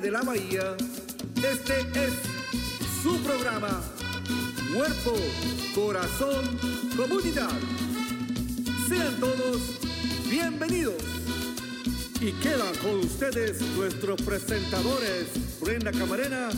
de la bahía, este es su programa. Cuerpo, corazón, comunidad. Sean todos bienvenidos. Y quedan con ustedes nuestros presentadores, Brenda Camarena.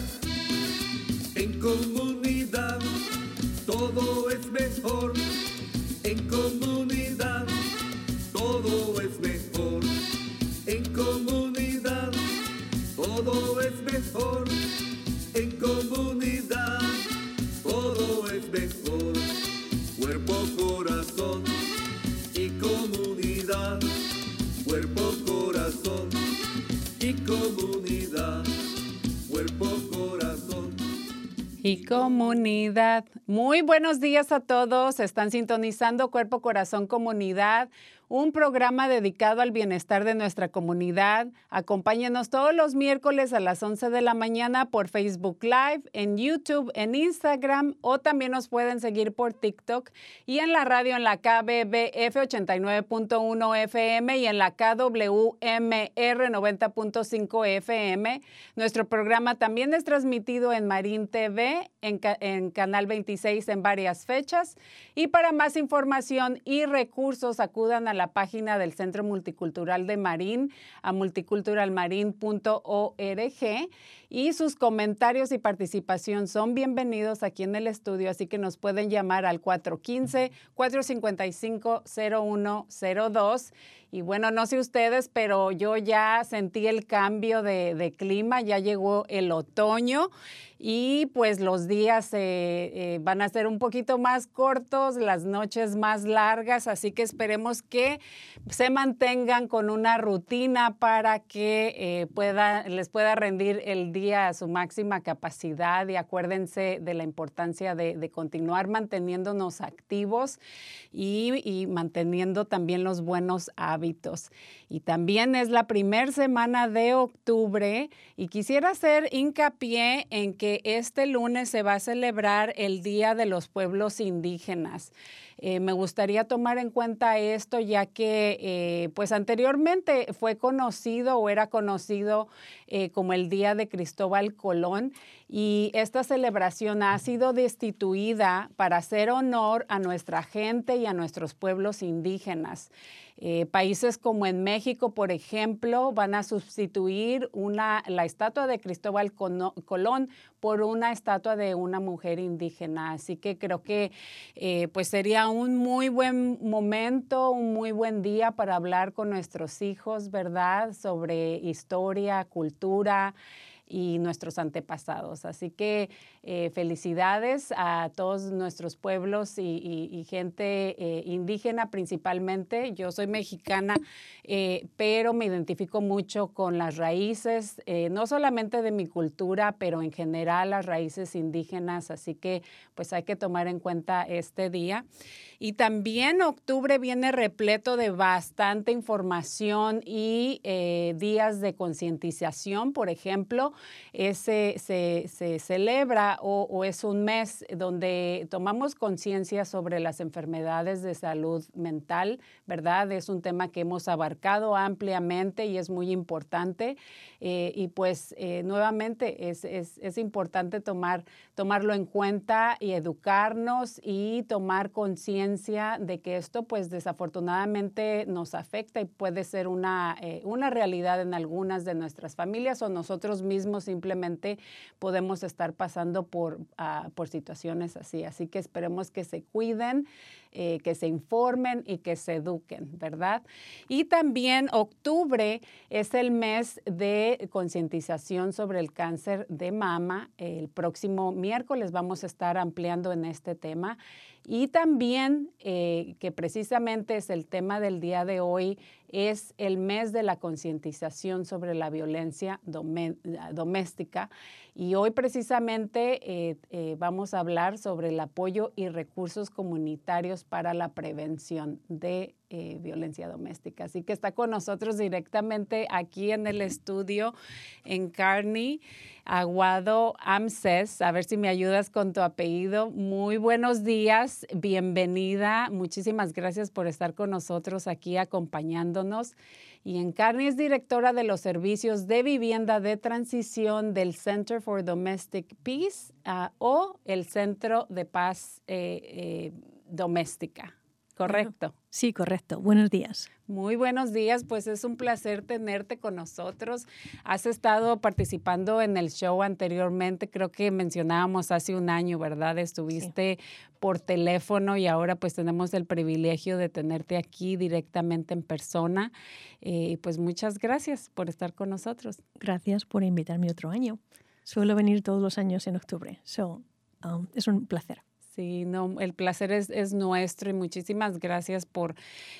Y comunidad. Muy buenos días a todos. Están sintonizando Cuerpo, Corazón, Comunidad, un programa dedicado al bienestar de nuestra comunidad. Acompáñenos todos los miércoles a las 11 de la mañana por Facebook Live, en YouTube, en Instagram o también nos pueden seguir por TikTok y en la radio en la KBBF 89.1 FM y en la KWMR 90.5 FM. Nuestro programa también es transmitido en Marín TV, en, en Canal 26 en varias fechas. Y para más información y recursos, acudan a la página del Centro Multicultural de Marín, a multiculturalmarin.org. Y sus comentarios y participación son bienvenidos aquí en el estudio, así que nos pueden llamar al 415-455-0102. Y bueno, no sé ustedes, pero yo ya sentí el cambio de, de clima, ya llegó el otoño y pues los días eh, eh, van a ser un poquito más cortos, las noches más largas, así que esperemos que se mantengan con una rutina para que eh, pueda, les pueda rendir el día a su máxima capacidad y acuérdense de la importancia de, de continuar manteniéndonos activos y, y manteniendo también los buenos hábitos. Y también es la primera semana de octubre y quisiera hacer hincapié en que este lunes se va a celebrar el Día de los Pueblos Indígenas. Eh, me gustaría tomar en cuenta esto ya que eh, pues anteriormente fue conocido o era conocido eh, como el Día de Cristóbal Colón y esta celebración ha sido destituida para hacer honor a nuestra gente y a nuestros pueblos indígenas. Eh, países como en México, por ejemplo, van a sustituir una, la estatua de Cristóbal Colón por una estatua de una mujer indígena. Así que creo que eh, pues sería un muy buen momento, un muy buen día para hablar con nuestros hijos, ¿verdad? Sobre historia, cultura y nuestros antepasados. Así que eh, felicidades a todos nuestros pueblos y, gente eh, indígena principalmente. Yo soy mexicana, eh, pero me identifico mucho con las raíces, no solamente de mi cultura, pero en general las raíces indígenas. Así que pues hay que tomar en cuenta este día. Y también octubre viene repleto de bastante información y días de concientización. Por ejemplo, ese se, se celebra o, es un mes donde tomamos conciencia sobre las enfermedades de salud mental, ¿verdad? Es un tema que hemos abarcado ampliamente y es muy importante. Eh, y pues eh, nuevamente es, es, es importante tomar, tomarlo en cuenta y educarnos y tomar conciencia de que esto pues desafortunadamente nos afecta y puede ser una, eh, una realidad en algunas de nuestras familias o nosotros mismos simplemente podemos estar pasando por, ah, por situaciones así. Así que esperemos que se cuiden eh, que se informen y que se eduquen, ¿verdad? Y también octubre es el mes de concientización sobre el cáncer de mama. El próximo miércoles vamos a estar ampliando en este tema. Y también, eh, que precisamente es el tema del día de hoy, es el mes de la concientización sobre la violencia doméstica. Y hoy precisamente eh, eh, vamos a hablar sobre el apoyo y recursos comunitarios para la prevención de eh, violencia doméstica. Así que está con nosotros directamente aquí en el estudio en Carney, Aguado Amses. A ver si me ayudas con tu apellido. Muy buenos días, bienvenida. Muchísimas gracias por estar con nosotros aquí acompañándonos y Encarni es directora de los servicios de vivienda de transición del Center for Domestic Peace ah, o el Centro de Paz eh, eh, Doméstica. ¿Correcto? Sí, correcto. Buenos días. Muy buenos días, pues es un placer tenerte con nosotros. Has estado participando en el show anteriormente, creo que mencionábamos hace un año, ¿verdad? Estuviste por teléfono y ahora pues tenemos el privilegio de tenerte aquí directamente en persona. Eh, pues muchas gracias por estar con nosotros. Gracias por invitarme otro año. Suelo venir todos los años en octubre, so, um, es un placer. Sí, no, el placer es, nuestro y muchísimas gracias por,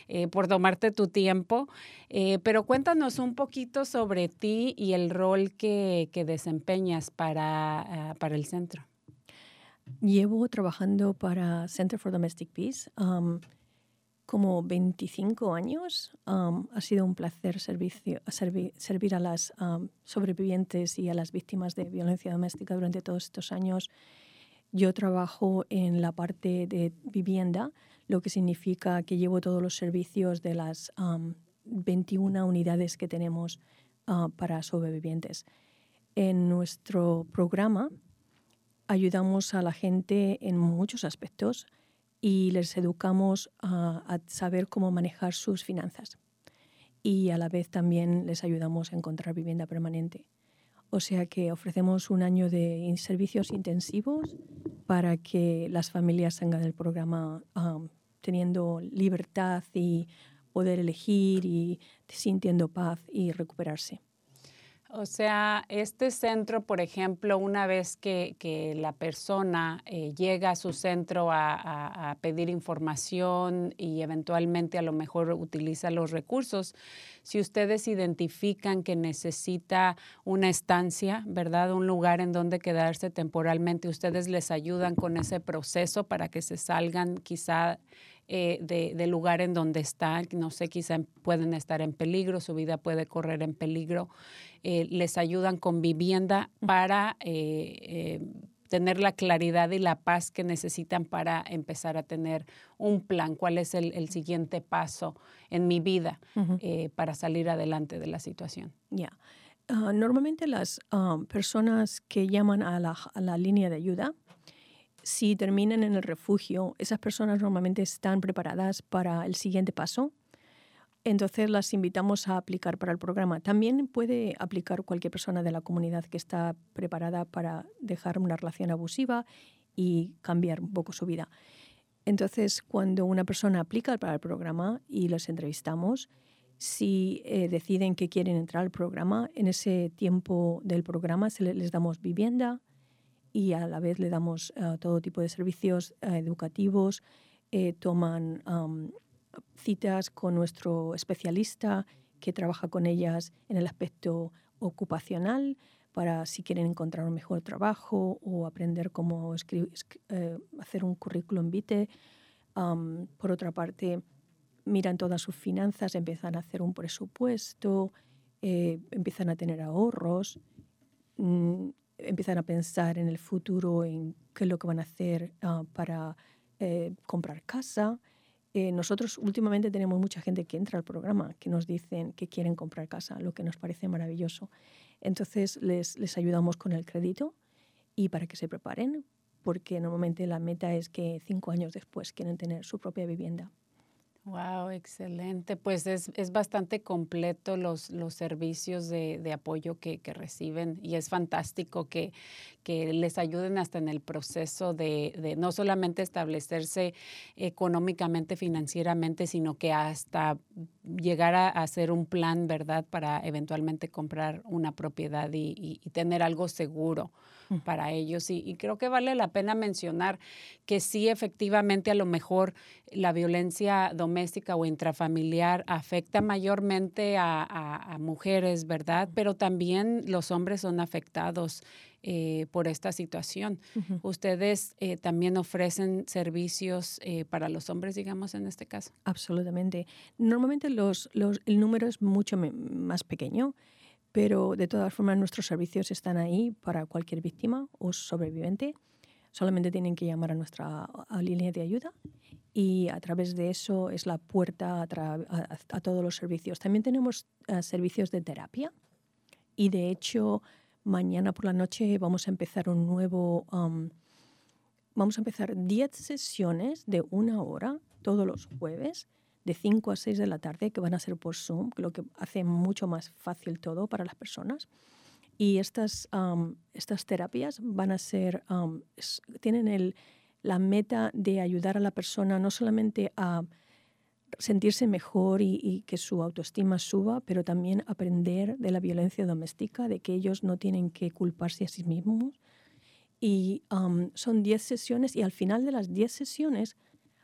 eh, por tomarte tu tiempo. Eh, pero cuéntanos un poquito sobre ti y el rol que, desempeñas para, ah, para, el centro. Llevo trabajando para Center for Domestic Peace como 25 años. Ha sido un placer servicio, servir a las sobrevivientes y a las víctimas de violencia doméstica durante todos estos años. Yo trabajo en la parte de vivienda, lo que significa que llevo todos los servicios de las 21 unidades que tenemos ah, para sobrevivientes. En nuestro programa ayudamos a la gente en muchos aspectos y les educamos a saber cómo manejar sus finanzas. Y a la vez también les ayudamos a encontrar vivienda permanente. O sea que ofrecemos un año de servicios intensivos para que las familias salgan del programa teniendo libertad y poder elegir y sintiendo paz y recuperarse. O sea, este centro, por ejemplo, una vez que, la persona eh, llega a su centro a, pedir información y eventualmente a lo mejor utiliza los recursos, si ustedes identifican que necesita una estancia, ¿verdad? Un lugar en donde quedarse temporalmente, ustedes les ayudan con ese proceso para que se salgan quizá eh, del lugar en donde están, no sé, quizá pueden estar en peligro, su vida puede correr en peligro, eh, les ayudan con vivienda para eh, tener la claridad y la paz que necesitan para empezar a tener un plan, cuál es el, siguiente paso en mi vida para salir adelante de la situación. Ya. Ah, normalmente las ah, personas que llaman a la, a la línea de ayuda si terminan en el refugio, esas personas normalmente están preparadas para el siguiente paso. Entonces las invitamos a aplicar para el programa. También puede aplicar cualquier persona de la comunidad que está preparada para dejar una relación abusiva y cambiar un poco su vida. Entonces, cuando una persona aplica para el programa y los entrevistamos, si eh, deciden que quieren entrar al programa, en ese tiempo del programa se les damos vivienda, y a la vez le damos eh, todo tipo de servicios eh, educativos, eh, toman citas con nuestro especialista que trabaja con ellas en el aspecto ocupacional para si quieren encontrar un mejor trabajo o aprender cómo hacer un currículum vitae. por otra parte, miran todas sus finanzas, empiezan a hacer un presupuesto, empiezan a tener ahorros. Mm, empiezan a pensar en el futuro, en qué es lo que van a hacer ah, para eh, comprar casa. Eh, nosotros últimamente tenemos mucha gente que entra al programa que nos dicen que quieren comprar casa, lo que nos parece maravilloso. Entonces les, les ayudamos con el crédito y para que se preparen, porque normalmente la meta es que cinco años después quieren tener su propia vivienda. Wow, excelente. Pues es, es bastante completo los, los servicios de, de apoyo que, que, reciben y es fantástico que, que, les ayuden hasta en el proceso de, de, no solamente establecerse económicamente, financieramente, sino que hasta llegar a, hacer un plan, ¿verdad?, para eventualmente comprar una propiedad y, y, y tener algo seguro para ellos. Y, y, creo que vale la pena mencionar que sí, efectivamente, a lo mejor la violencia doméstica o intrafamiliar afecta mayormente a, a, a mujeres, ¿verdad? Pero también los hombres son afectados. Eh, por esta situación. Uh -huh. ¿Ustedes eh, también ofrecen servicios eh, para los hombres, digamos, en este caso? Absolutamente. Normalmente los, los, el número es mucho más pequeño pero de todas formas nuestros servicios están ahí para cualquier víctima o sobreviviente. Solamente tienen que llamar a nuestra a línea de ayuda y a través de eso es la puerta a, a, a todos los servicios. También tenemos uh, servicios de terapia y de hecho mañana por la noche vamos a empezar un nuevo... Vamos a empezar 10 sesiones de una hora todos los jueves de 5 a 6 de la tarde que van a ser por Zoom, lo que hace mucho más fácil todo para las personas. Y estas, estas terapias van a ser, tienen la meta de ayudar a la persona no solamente a sentirse mejor y, y, que su autoestima suba, pero también aprender de la violencia doméstica, de que ellos no tienen que culparse a sí mismos. Y um, son 10 sesiones y al final de las 10 sesiones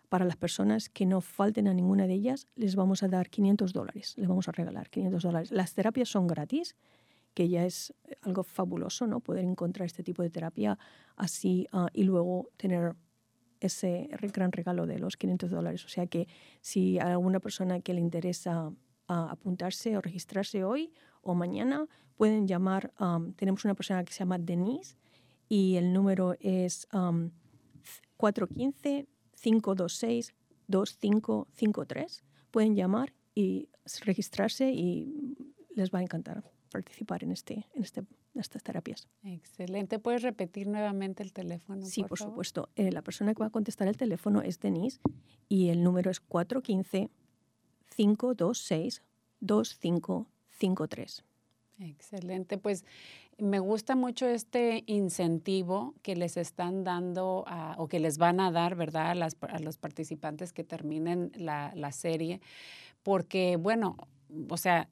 para las personas que no falten a ninguna de ellas, les vamos a dar 500 dólares, les vamos a regalar 500 dólares. Las terapias son gratis, que ya es algo fabuloso, ¿no? Poder encontrar este tipo de terapia así uh, y luego tener ese gran regalo de los 500 dólares. O sea que si a alguna persona que le interesa apuntarse o registrarse hoy o mañana, pueden llamar. Um, tenemos una persona que se llama Denise y el número es um, 415 526-2553. Pueden llamar y registrarse y les va a encantar participar en, este, en, este, en estas terapias. Excelente. ¿Puedes repetir nuevamente el teléfono? Sí, por, por supuesto. Eh, la persona que va a contestar el teléfono es Denise y el número es 415-526-2553. Excelente. Pues me gusta mucho este incentivo que les están dando a, o que les van a dar, ¿verdad?, a, las, a los participantes que terminen la, la serie, porque, bueno, o sea,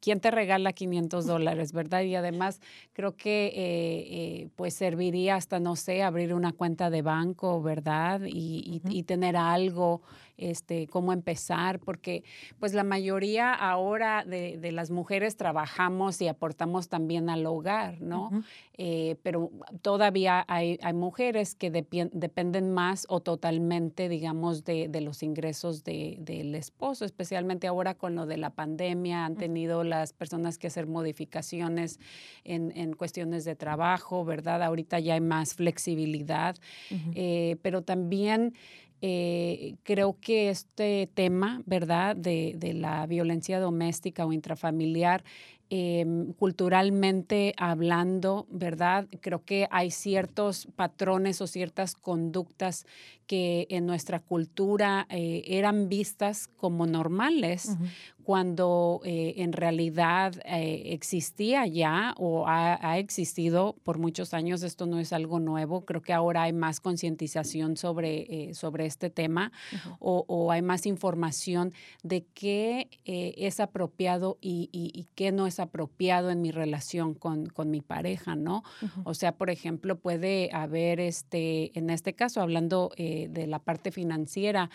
¿quién te regala 500 dólares, verdad? Y además creo que eh, eh, pues serviría hasta, no sé, abrir una cuenta de banco, ¿verdad? Y, y, y, tener algo, este, cómo empezar, porque pues la mayoría ahora de, de las mujeres trabajamos y aportamos también al hogar, ¿no? Uh -huh. eh, pero todavía hay, hay mujeres que dependen más o totalmente, digamos, de, de los ingresos de, del esposo, especialmente ahora con lo de la pandemia, han tenido las personas que hacer modificaciones en, en cuestiones de trabajo, ¿verdad? Ahorita ya hay más flexibilidad, uh -huh. eh, pero también eh, creo que este tema, ¿verdad?, de, de, la violencia doméstica o intrafamiliar, eh, culturalmente hablando, ¿verdad? Creo que hay ciertos patrones o ciertas conductas que en nuestra cultura eh, eran vistas como normales. Cuando eh, en realidad eh, existía ya o ha, ha, existido por muchos años. Esto no es algo nuevo. Creo que ahora hay más concientización sobre, eh, sobre este tema uh -huh. o, o, hay más información de qué es apropiado y, y, y, qué no es apropiado en mi relación con, con mi pareja, ¿no? Uh -huh. O sea, por ejemplo, puede haber, este, en este caso, hablando de la parte financiera,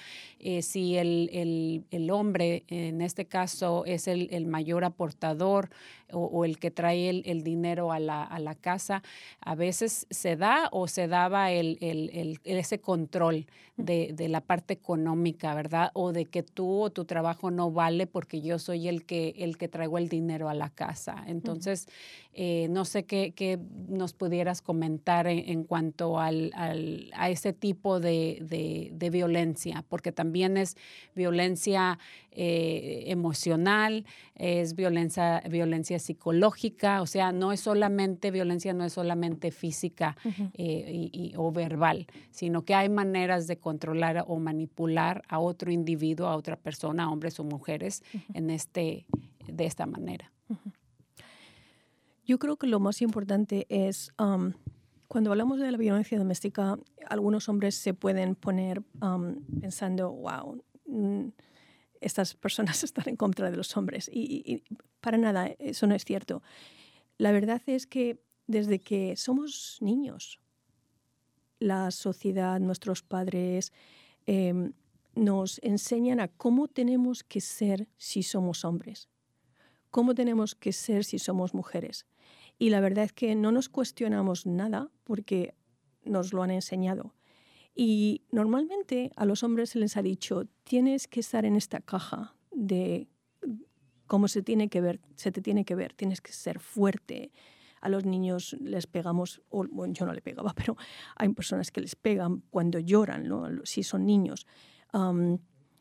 si el, el, el, hombre, en este caso, es el, el mayor aportador o, o, el que trae el, el dinero a la, a la, casa, a veces se da o se daba ese control de, de, la parte económica, ¿verdad? O de que tú o tu trabajo no vale porque yo soy el que, el que traigo el dinero a la casa. Entonces, eh, no sé qué, qué, nos pudieras comentar en, en cuanto al, al, a ese tipo de, de, de, violencia, porque también es violencia eh, emocional, es violencia, violencia psicológica, o sea, no es solamente violencia, no es solamente física eh, o verbal, sino que hay maneras de controlar o manipular a otro individuo, a otra persona, hombres o mujeres, en este, de esta manera. Yo creo que lo más importante es, cuando hablamos de la violencia doméstica, algunos hombres se pueden poner pensando, wow, mm, estas personas están en contra de los hombres. Y, para nada, eso no es cierto. La verdad es que desde que somos niños, la sociedad, nuestros padres, em, nos enseñan a cómo tenemos que ser si somos hombres, cómo tenemos que ser si somos mujeres. Y la verdad es que no nos cuestionamos nada porque nos lo han enseñado. Y normalmente a los hombres se les ha dicho, tienes que estar en esta caja de cómo se tiene que ver, se te tiene que ver, tienes que ser fuerte. A los niños les pegamos, o yo no le pegaba, pero hay personas que les pegan cuando lloran, si son niños.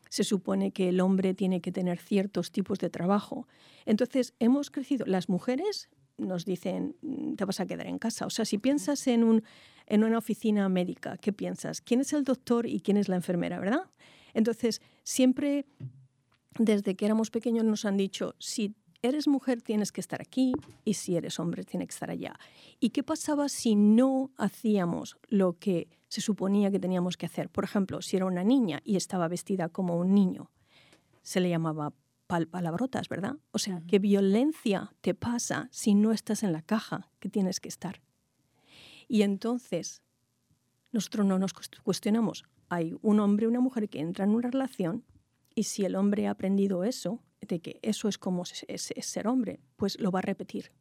se supone que el hombre tiene que tener ciertos tipos de trabajo. Entonces, hemos crecido, las mujeres nos dicen, mm, te vas a quedar en casa. O sea, si piensas en, un, en una oficina médica, ¿qué piensas? ¿Quién es el doctor y quién es la enfermera, verdad? Entonces, siempre desde que éramos pequeños nos han dicho, si eres mujer tienes que estar aquí y si eres hombre tienes que estar allá. ¿Y qué pasaba si no hacíamos lo que se suponía que teníamos que hacer? Por ejemplo, si era una niña y estaba vestida como un niño, se le llamaba palabrotas, ¿verdad? O sea, ¿qué violencia te pasa si no estás en la caja que tienes que estar? Y entonces, nosotros no nos cuestionamos. Hay un hombre y una mujer que entran en una relación y si el hombre ha aprendido eso, de que eso es como es ser hombre, pues lo va a repetir.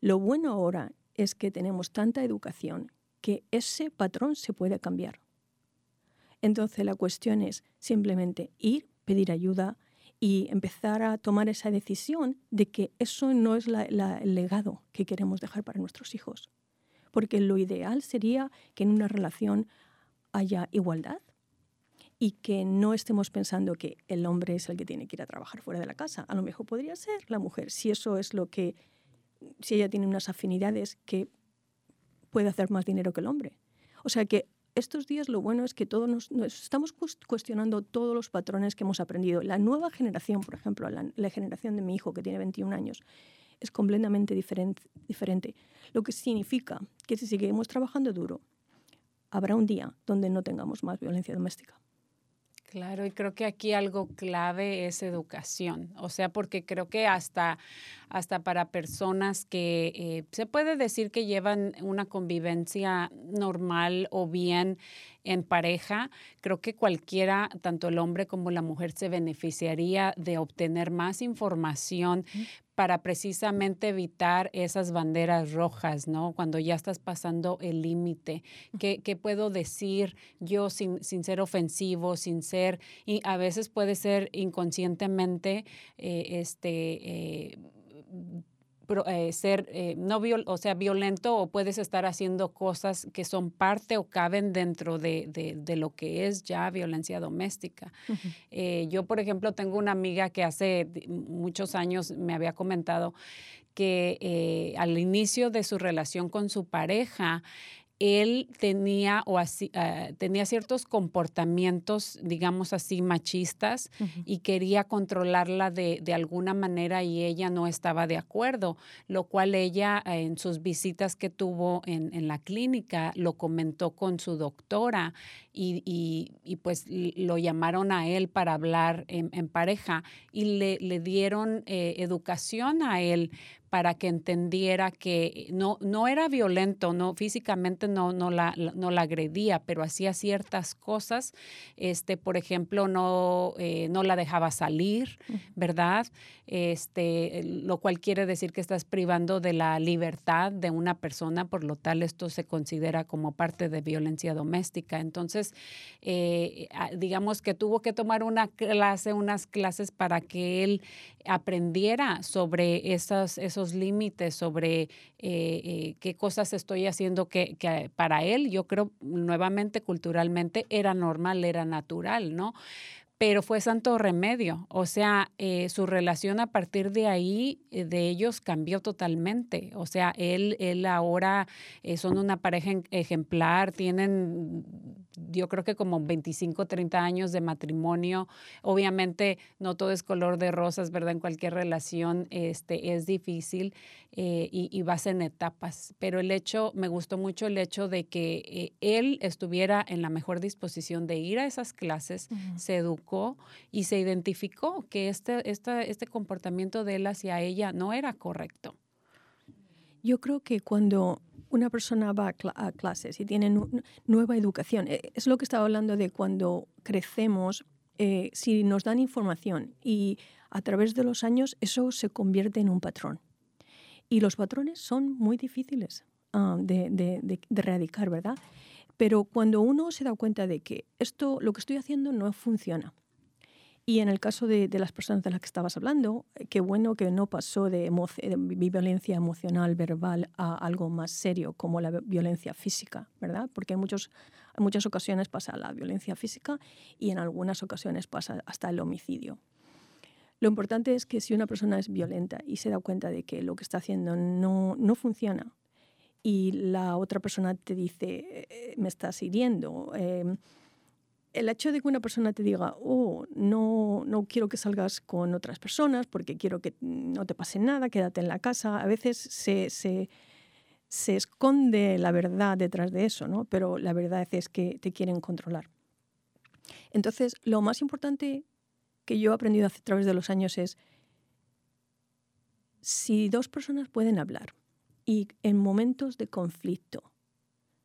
Lo bueno ahora es que tenemos tanta educación que ese patrón se puede cambiar. Entonces la cuestión es simplemente ir, pedir ayuda, y empezar a tomar esa decisión de que eso no es el legado que queremos dejar para nuestros hijos. Porque lo ideal sería que en una relación haya igualdad y que no estemos pensando que el hombre es el que tiene que ir a trabajar fuera de la casa. A lo mejor podría ser la mujer, si eso es lo que, si ella tiene unas afinidades que puede hacer más dinero que el hombre. O sea que estos días lo bueno es que todos nos, estamos cuestionando todos los patrones que hemos aprendido. La nueva generación, por ejemplo, la, generación de mi hijo que tiene 21 años, es completamente diferente. Lo que significa que si seguimos trabajando duro, habrá un día donde no tengamos más violencia doméstica. Claro, y creo que aquí algo clave es educación, o sea, porque creo que hasta, hasta para personas que eh, se puede decir que llevan una convivencia normal o bien en pareja, creo que cualquiera, tanto el hombre como la mujer, se beneficiaría de obtener más información para precisamente evitar esas banderas rojas, ¿no? Cuando ya estás pasando el límite. ¿Qué, puedo decir yo sin, sin, ser ofensivo, sin ser, y a veces puede ser inconscientemente, eh, este, eh, eh, ser eh, no o sea, violento o puedes estar haciendo cosas que son parte o caben dentro de, de, lo que es ya violencia doméstica. Eh, yo, por ejemplo, tengo una amiga que hace muchos años me había comentado que al inicio de su relación con su pareja, él tenía, o así, ah, tenía ciertos comportamientos, digamos así, machistas y quería controlarla de, de, alguna manera y ella no estaba de acuerdo, lo cual ella ah, en sus visitas que tuvo en, en la clínica lo comentó con su doctora y, y, y, pues lo llamaron a él para hablar en, en pareja y le, le dieron eh, educación a él para que entendiera que no, no era violento, no físicamente no, no, la, no la agredía, pero hacía ciertas cosas, este, por ejemplo, no, eh, no la dejaba salir, ¿verdad? Este, lo cual quiere decir que estás privando de la libertad de una persona, por lo tal esto se considera como parte de violencia doméstica. Entonces, eh, digamos que tuvo que tomar una clase, unas clases para que él aprendiera sobre esos, esos límites, sobre eh, eh, qué cosas estoy haciendo que, que, para él, yo creo nuevamente culturalmente era normal, era natural, ¿no? Pero fue santo remedio. O sea, eh, su relación a partir de ahí, eh, de ellos, cambió totalmente. O sea, él, él ahora eh, son una pareja ejemplar, tienen, yo creo que como 25, 30 años de matrimonio. Obviamente, no todo es color de rosas, ¿verdad? En cualquier relación este, es difícil y, y vas en etapas. Pero el hecho, me gustó mucho el hecho de que él estuviera en la mejor disposición de ir a esas clases, se educó y se identificó que este, este comportamiento de él hacia ella no era correcto. Yo creo que cuando una persona va a, clases y tiene nueva educación, eh, es lo que estaba hablando de cuando crecemos, eh, si nos dan información y a través de los años eso se convierte en un patrón. Y los patrones son muy difíciles ah, de, de erradicar, ¿verdad? Pero cuando uno se da cuenta de que esto, lo que estoy haciendo no funciona, y en el caso de, las personas de las que estabas hablando, qué bueno que no pasó de, violencia emocional, verbal, a algo más serio como la violencia física, ¿verdad? Porque en, muchos, en muchas ocasiones pasa la violencia física y en algunas ocasiones pasa hasta el homicidio. Lo importante es que si una persona es violenta y se da cuenta de que lo que está haciendo no, no funciona, y la otra persona te dice, eh, me estás hiriendo. Em, el hecho de que una persona te diga, oh, no, no quiero que salgas con otras personas porque quiero que no te pase nada, quédate en la casa, a veces se, se, se esconde la verdad detrás de eso, ¿no? pero la verdad es que te quieren controlar. Entonces, lo más importante que yo he aprendido a través de los años es, si dos personas pueden hablar, y en momentos de conflicto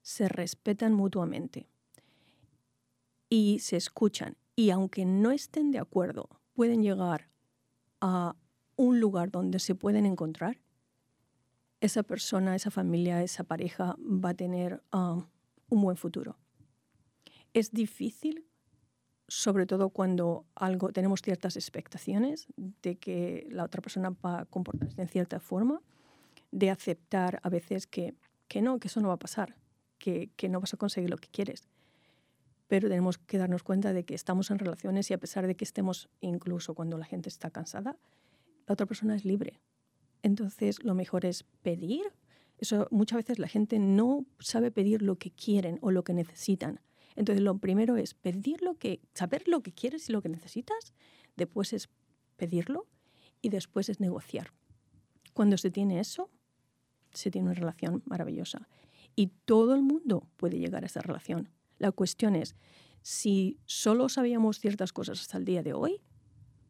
se respetan mutuamente y se escuchan y aunque no estén de acuerdo pueden llegar a un lugar donde se pueden encontrar, esa persona, esa familia, esa pareja va a tener ah, un buen futuro. Es difícil, sobre todo cuando algo, tenemos ciertas expectaciones de que la otra persona va a comportarse en cierta forma de aceptar a veces que, que no, que eso no va a pasar, que, que no vas a conseguir lo que quieres. Pero tenemos que darnos cuenta de que estamos en relaciones y a pesar de que estemos, incluso cuando la gente está cansada, la otra persona es libre. Entonces, lo mejor es pedir. Eso muchas veces la gente no sabe pedir lo que quieren o lo que necesitan. Entonces, lo primero es pedir lo que, saber lo que quieres y lo que necesitas. Después es pedirlo y después es negociar. Cuando se tiene eso, se tiene una relación maravillosa. Y todo el mundo puede llegar a esa relación. La cuestión es, si solo sabíamos ciertas cosas hasta el día de hoy,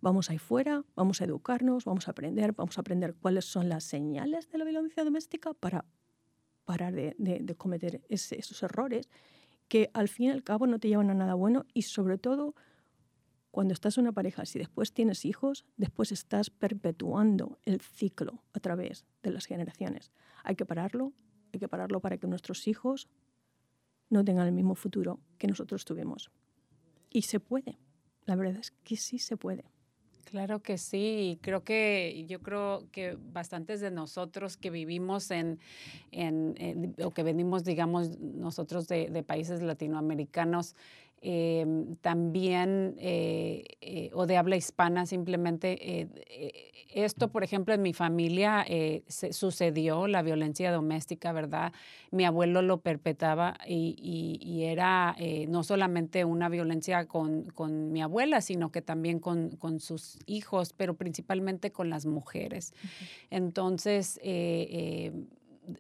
vamos ahí fuera, vamos a educarnos, vamos a aprender, vamos a aprender cuáles son las señales de la violencia doméstica para parar de, cometer esos errores que al fin y al cabo no te llevan a nada bueno y sobre todo cuando estás en una pareja, si después tienes hijos, después estás perpetuando el ciclo a través de las generaciones. Hay que pararlo, hay que pararlo para que nuestros hijos no tengan el mismo futuro que nosotros tuvimos. Y se puede, la verdad es que sí se puede. Claro que sí, creo que yo creo que bastantes de nosotros que vivimos en, en, o que venimos, digamos, nosotros de, de países latinoamericanos, Em, también, eh, eh, o de habla hispana simplemente. Eh, esto, por ejemplo, en mi familia se sucedió, la violencia doméstica, ¿verdad? Mi abuelo lo perpetraba y, era no solamente una violencia con, con, mi abuela, sino que también con, con, sus hijos, pero principalmente con las mujeres. Entonces,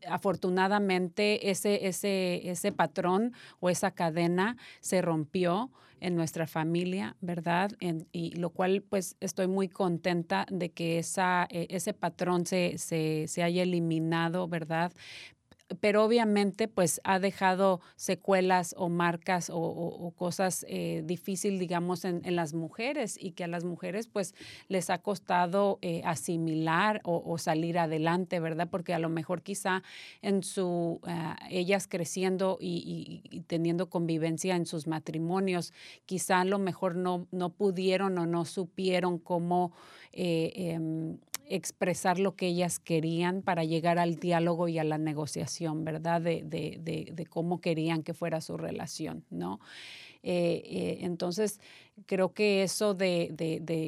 afortunadamente ese, ese, ese patrón o esa cadena se rompió en nuestra familia, ¿verdad? y lo cual pues estoy muy contenta de que esa, e, ese patrón se, se, se haya eliminado, ¿verdad? Pero obviamente pues ha dejado secuelas o marcas o, cosas eh, difíciles, digamos, en, las mujeres y que a las mujeres pues les ha costado eh, asimilar o, salir adelante, ¿verdad? Porque a lo mejor quizá en su, ah, ellas creciendo y, teniendo convivencia en sus matrimonios, quizá a lo mejor no, no pudieron o no supieron cómo... Eh, em, expresar lo que ellas querían para llegar al diálogo y a la negociación, ¿verdad? De, de, de, cómo querían que fuera su relación, ¿no? Eh, eh, entonces, creo que eso de,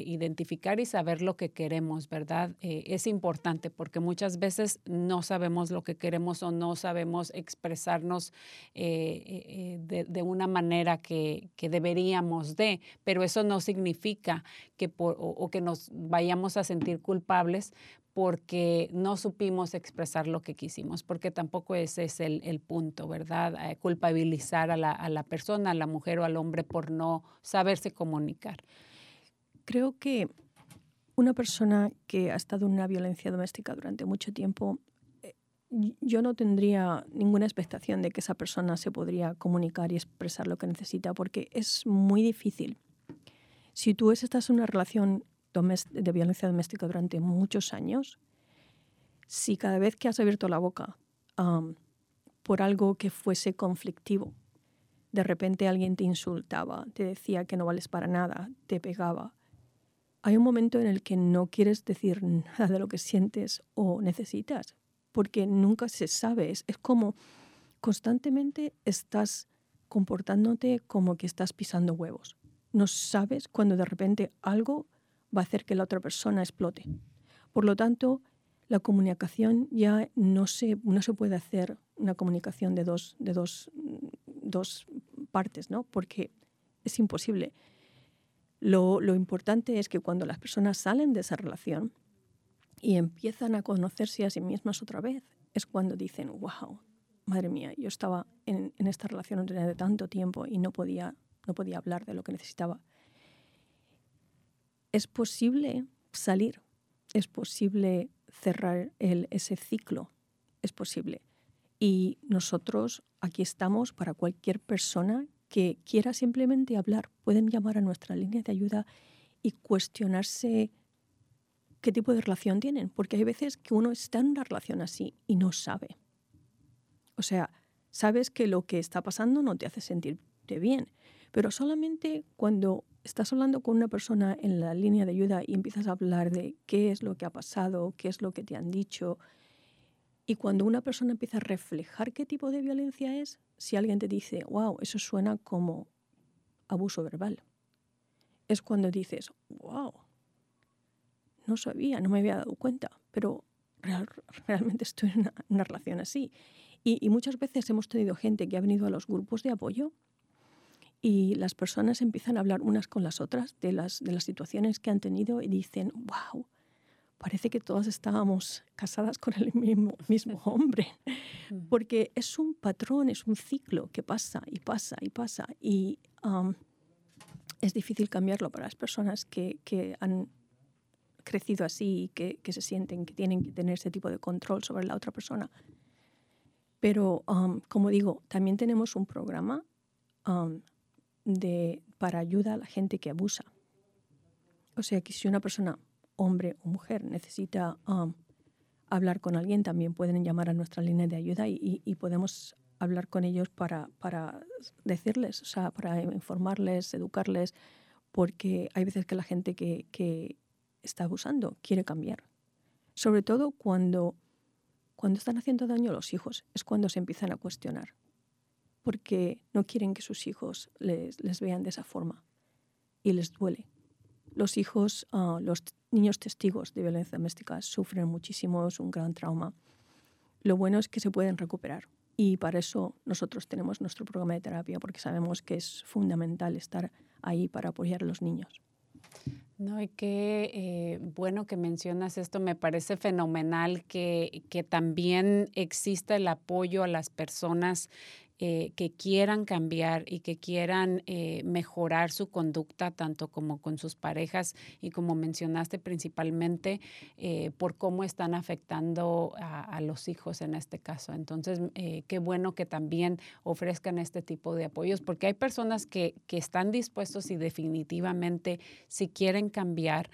identificar y saber lo que queremos, ¿verdad? Eh, es importante porque muchas veces no sabemos lo que queremos o no sabemos expresarnos eh, de, una manera que, deberíamos de, pero eso no significa que o que nos vayamos a sentir culpables porque no supimos expresar lo que quisimos, porque tampoco ese es el, punto, ¿verdad? Eh, culpabilizar a la, persona, a la mujer o al hombre por no saberse comunicar. Creo que una persona que ha estado en una violencia doméstica durante mucho tiempo, eh, yo no tendría ninguna expectación de que esa persona se podría comunicar y expresar lo que necesita, porque es muy difícil. Si tú estás en una relación de violencia doméstica durante muchos años, si cada vez que has abierto la boca por algo que fuese conflictivo, de repente alguien te insultaba, te decía que no vales para nada, te pegaba, hay un momento en el que no quieres decir nada de lo que sientes o necesitas, porque nunca se sabe. Es, es como constantemente estás comportándote como que estás pisando huevos. No sabes cuando de repente algo va a hacer que la otra persona explote. Por lo tanto, la comunicación ya no se, no se puede hacer una comunicación de dos, de dos, dos partes, ¿no? porque es imposible. Lo, lo, importante es que cuando las personas salen de esa relación y empiezan a conocerse a sí mismas otra vez, es cuando dicen, wow, madre mía, yo estaba en, en esta relación durante tanto tiempo y no podía, no podía hablar de lo que necesitaba es posible salir, es posible cerrar ese ciclo, es posible. Y nosotros aquí estamos para cualquier persona que quiera simplemente hablar. Pueden llamar a nuestra línea de ayuda y cuestionarse qué tipo de relación tienen, porque hay veces que uno está en una relación así y no sabe. O sea, sabes que lo que está pasando no te hace sentirte bien, pero solamente cuando estás hablando con una persona en la línea de ayuda y empiezas a hablar de qué es lo que ha pasado, qué es lo que te han dicho, y cuando una persona empieza a reflejar qué tipo de violencia es, si alguien te dice, wow, eso suena como abuso verbal, es cuando dices, wow, no sabía, no me había dado cuenta, pero realmente estoy en una, relación así. y muchas veces hemos tenido gente que ha venido a los grupos de apoyo y las personas empiezan a hablar unas con las otras de las, de las situaciones que han tenido y dicen, wow, parece que todas estábamos casadas con el mismo, mismo hombre, mm. porque es un patrón, es un ciclo que pasa y pasa y pasa y um, es difícil cambiarlo para las personas que, que han crecido así y que, que, se sienten que tienen que tener ese tipo de control sobre la otra persona. Pero, um, como digo, también tenemos un programa um, de, para ayuda a la gente que abusa. O sea que si una persona, hombre o mujer, necesita um, hablar con alguien, también pueden llamar a nuestra línea de ayuda y, podemos hablar con ellos para, para, decirles, o sea, para informarles, educarles, porque hay veces que la gente que, que está abusando quiere cambiar. Sobre todo cuando, cuando están haciendo daño a los hijos, es cuando se empiezan a cuestionar porque no quieren que sus hijos les, vean de esa forma y les duele. Los hijos, ah, los niños testigos de violencia doméstica sufren muchísimo, es un gran trauma. Lo bueno es que se pueden recuperar y para eso nosotros tenemos nuestro programa de terapia porque sabemos que es fundamental estar ahí para apoyar a los niños. No, y qué eh, bueno que mencionas esto. Me parece fenomenal que, que también exista el apoyo a las personas eh, que quieran cambiar y que quieran eh, mejorar su conducta, tanto como con sus parejas y como mencionaste principalmente eh, por cómo están afectando a, los hijos en este caso. Entonces, qué bueno que también ofrezcan este tipo de apoyos, porque hay personas que, que están dispuestos y definitivamente si quieren cambiar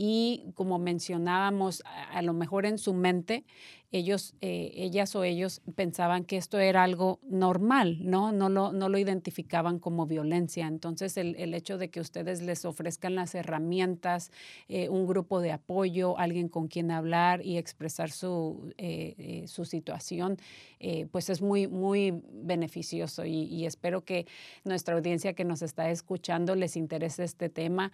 y como mencionábamos, a, lo mejor en su mente ellos, eh, ellas o ellos pensaban que esto era algo normal, ¿no? No lo, no lo identificaban como violencia. Entonces, el, el hecho de que ustedes les ofrezcan las herramientas, eh, un grupo de apoyo, alguien con quien hablar y expresar su, eh, su situación, pues es muy, muy beneficioso y, y, espero que nuestra audiencia que nos está escuchando les interese este tema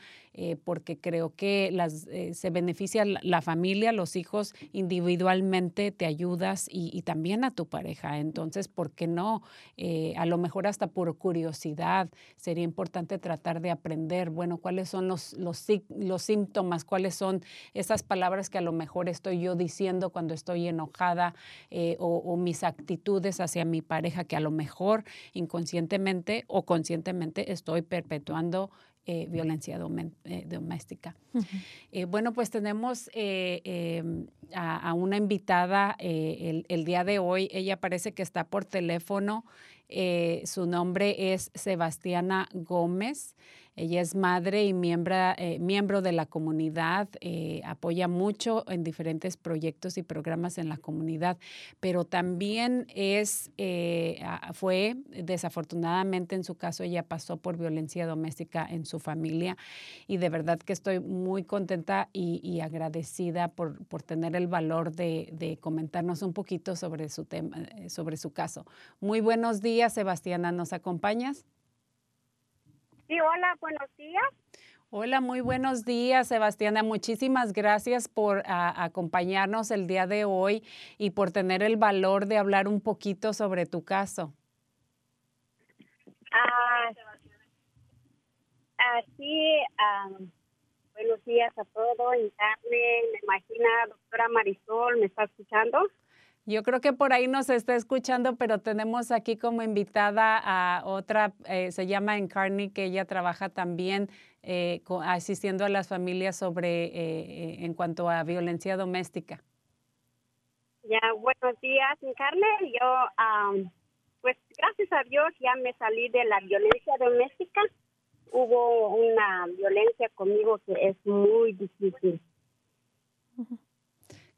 porque creo que las, se beneficia la familia, los hijos individualmente te ayudas y, también a tu pareja. Entonces, ¿por qué no? Eh, a lo mejor hasta por curiosidad sería importante tratar de aprender, bueno, cuáles son los, los, síntomas, cuáles son esas palabras que a lo mejor estoy yo diciendo cuando estoy enojada eh, o, mis actitudes hacia mi pareja que a lo mejor inconscientemente o conscientemente estoy perpetuando eh, violencia doméstica. bueno, pues tenemos em, a, una invitada eh, el, día de hoy. Ella parece que está por teléfono. Eh, su nombre es Sebastiana Gómez. Ella es madre y miembro, eh, miembro de la comunidad, eh, apoya mucho en diferentes proyectos y programas en la comunidad, pero también es, eh, fue, desafortunadamente en su caso, ella pasó por violencia doméstica en su familia y de verdad que estoy muy contenta y, agradecida por, por, tener el valor de, de, comentarnos un poquito sobre su tema, sobre su caso. Muy buenos días, Sebastiana, ¿nos acompañas? Sí, hola, buenos días. Hola, muy buenos días, Sebastiana. Muchísimas gracias por acompañarnos el día de hoy y por tener el valor de hablar un poquito sobre tu caso. Ah, sí, buenos días a todos. Me imagina, doctora Marisol, ¿me está escuchando? Yo creo que por ahí nos está escuchando, pero tenemos aquí como invitada a otra, eh, se llama Encarni, que ella trabaja también eh, asistiendo a las familias sobre eh, en cuanto a violencia doméstica. Ya, buenos días, Encarni. Yo, pues gracias a Dios ya me salí de la violencia doméstica. Hubo una violencia conmigo que es muy difícil.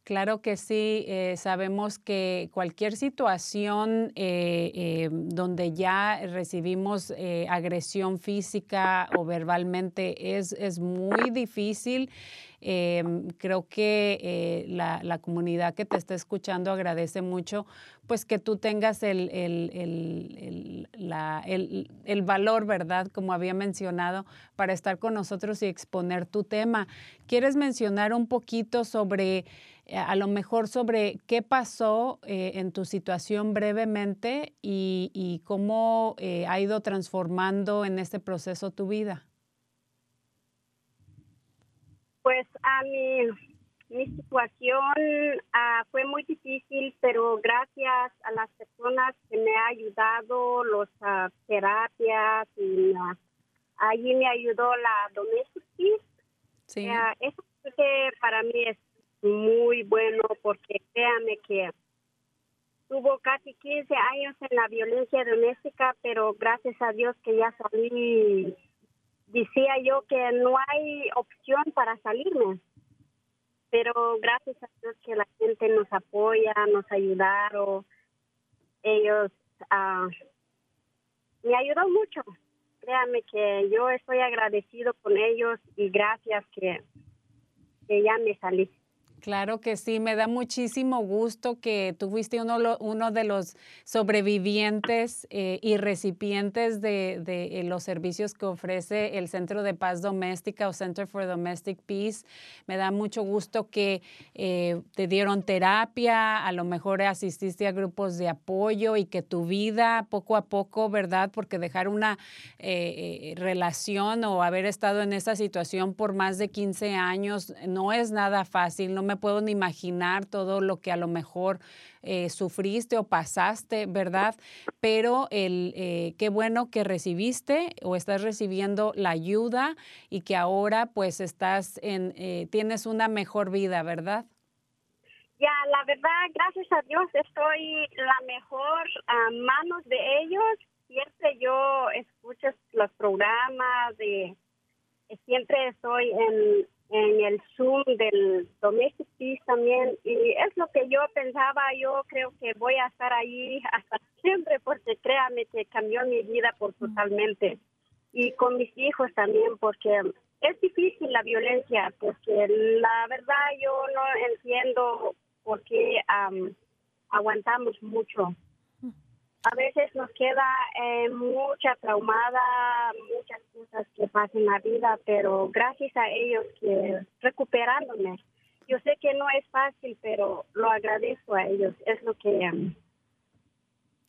Claro que sí, eh, sabemos que cualquier situación eh, eh, donde ya recibimos agresión física o verbalmente es, es muy difícil. creo que la, la, comunidad que te está escuchando agradece mucho pues que tú tengas el, el, el, la, el, valor, ¿verdad? Como había mencionado, para estar con nosotros y exponer tu tema. ¿Quieres mencionar un poquito sobre a lo mejor sobre qué pasó eh, en tu situación brevemente y, cómo eh, ha ido transformando en este proceso tu vida. Pues a mi, mi situación ah, fue muy difícil, pero gracias a las personas que me han ayudado, los uh, terapias, y allí me ayudó la domestic Sí. eso que para mí es muy bueno porque créame que tuvo casi 15 años en la violencia doméstica, pero gracias a Dios que ya salí. Decía yo que no hay opción para salirme, pero gracias a Dios que la gente nos apoya, nos ayudaron. Ellos uh, me ayudó mucho. Créame que yo estoy agradecido con ellos y gracias que, que ya me salí. Claro que sí, me da muchísimo gusto que tú fuiste uno, uno de los sobrevivientes eh, y recipientes de, eh, los servicios que ofrece el Centro de Paz Doméstica o Center for Domestic Peace. Me da mucho gusto que eh, te dieron terapia, a lo mejor asististe a grupos de apoyo y que tu vida poco a poco, ¿verdad? Porque dejar una relación o haber estado en esa situación por más de 15 años no es nada fácil, no me puedo ni imaginar todo lo que a lo mejor eh, sufriste o pasaste, ¿verdad? Pero el, eh, qué bueno que recibiste o estás recibiendo la ayuda y que ahora pues estás en, eh, tienes una mejor vida, ¿verdad? Ya, la verdad, gracias a Dios estoy la mejor a manos de ellos. Siempre yo escucho los programas de siempre estoy en en el Zoom del Domestic Peace también y es lo que yo pensaba, yo creo que voy a estar ahí hasta siempre porque créame que cambió mi vida por totalmente y con mis hijos también porque es difícil la violencia porque la verdad yo no entiendo por qué aguantamos mucho a veces nos queda eh, mucha traumada, muchas cosas que pasan en la vida, pero gracias a ellos que recuperándome. Yo sé que no es fácil, pero lo agradezco a ellos. Es lo que, um,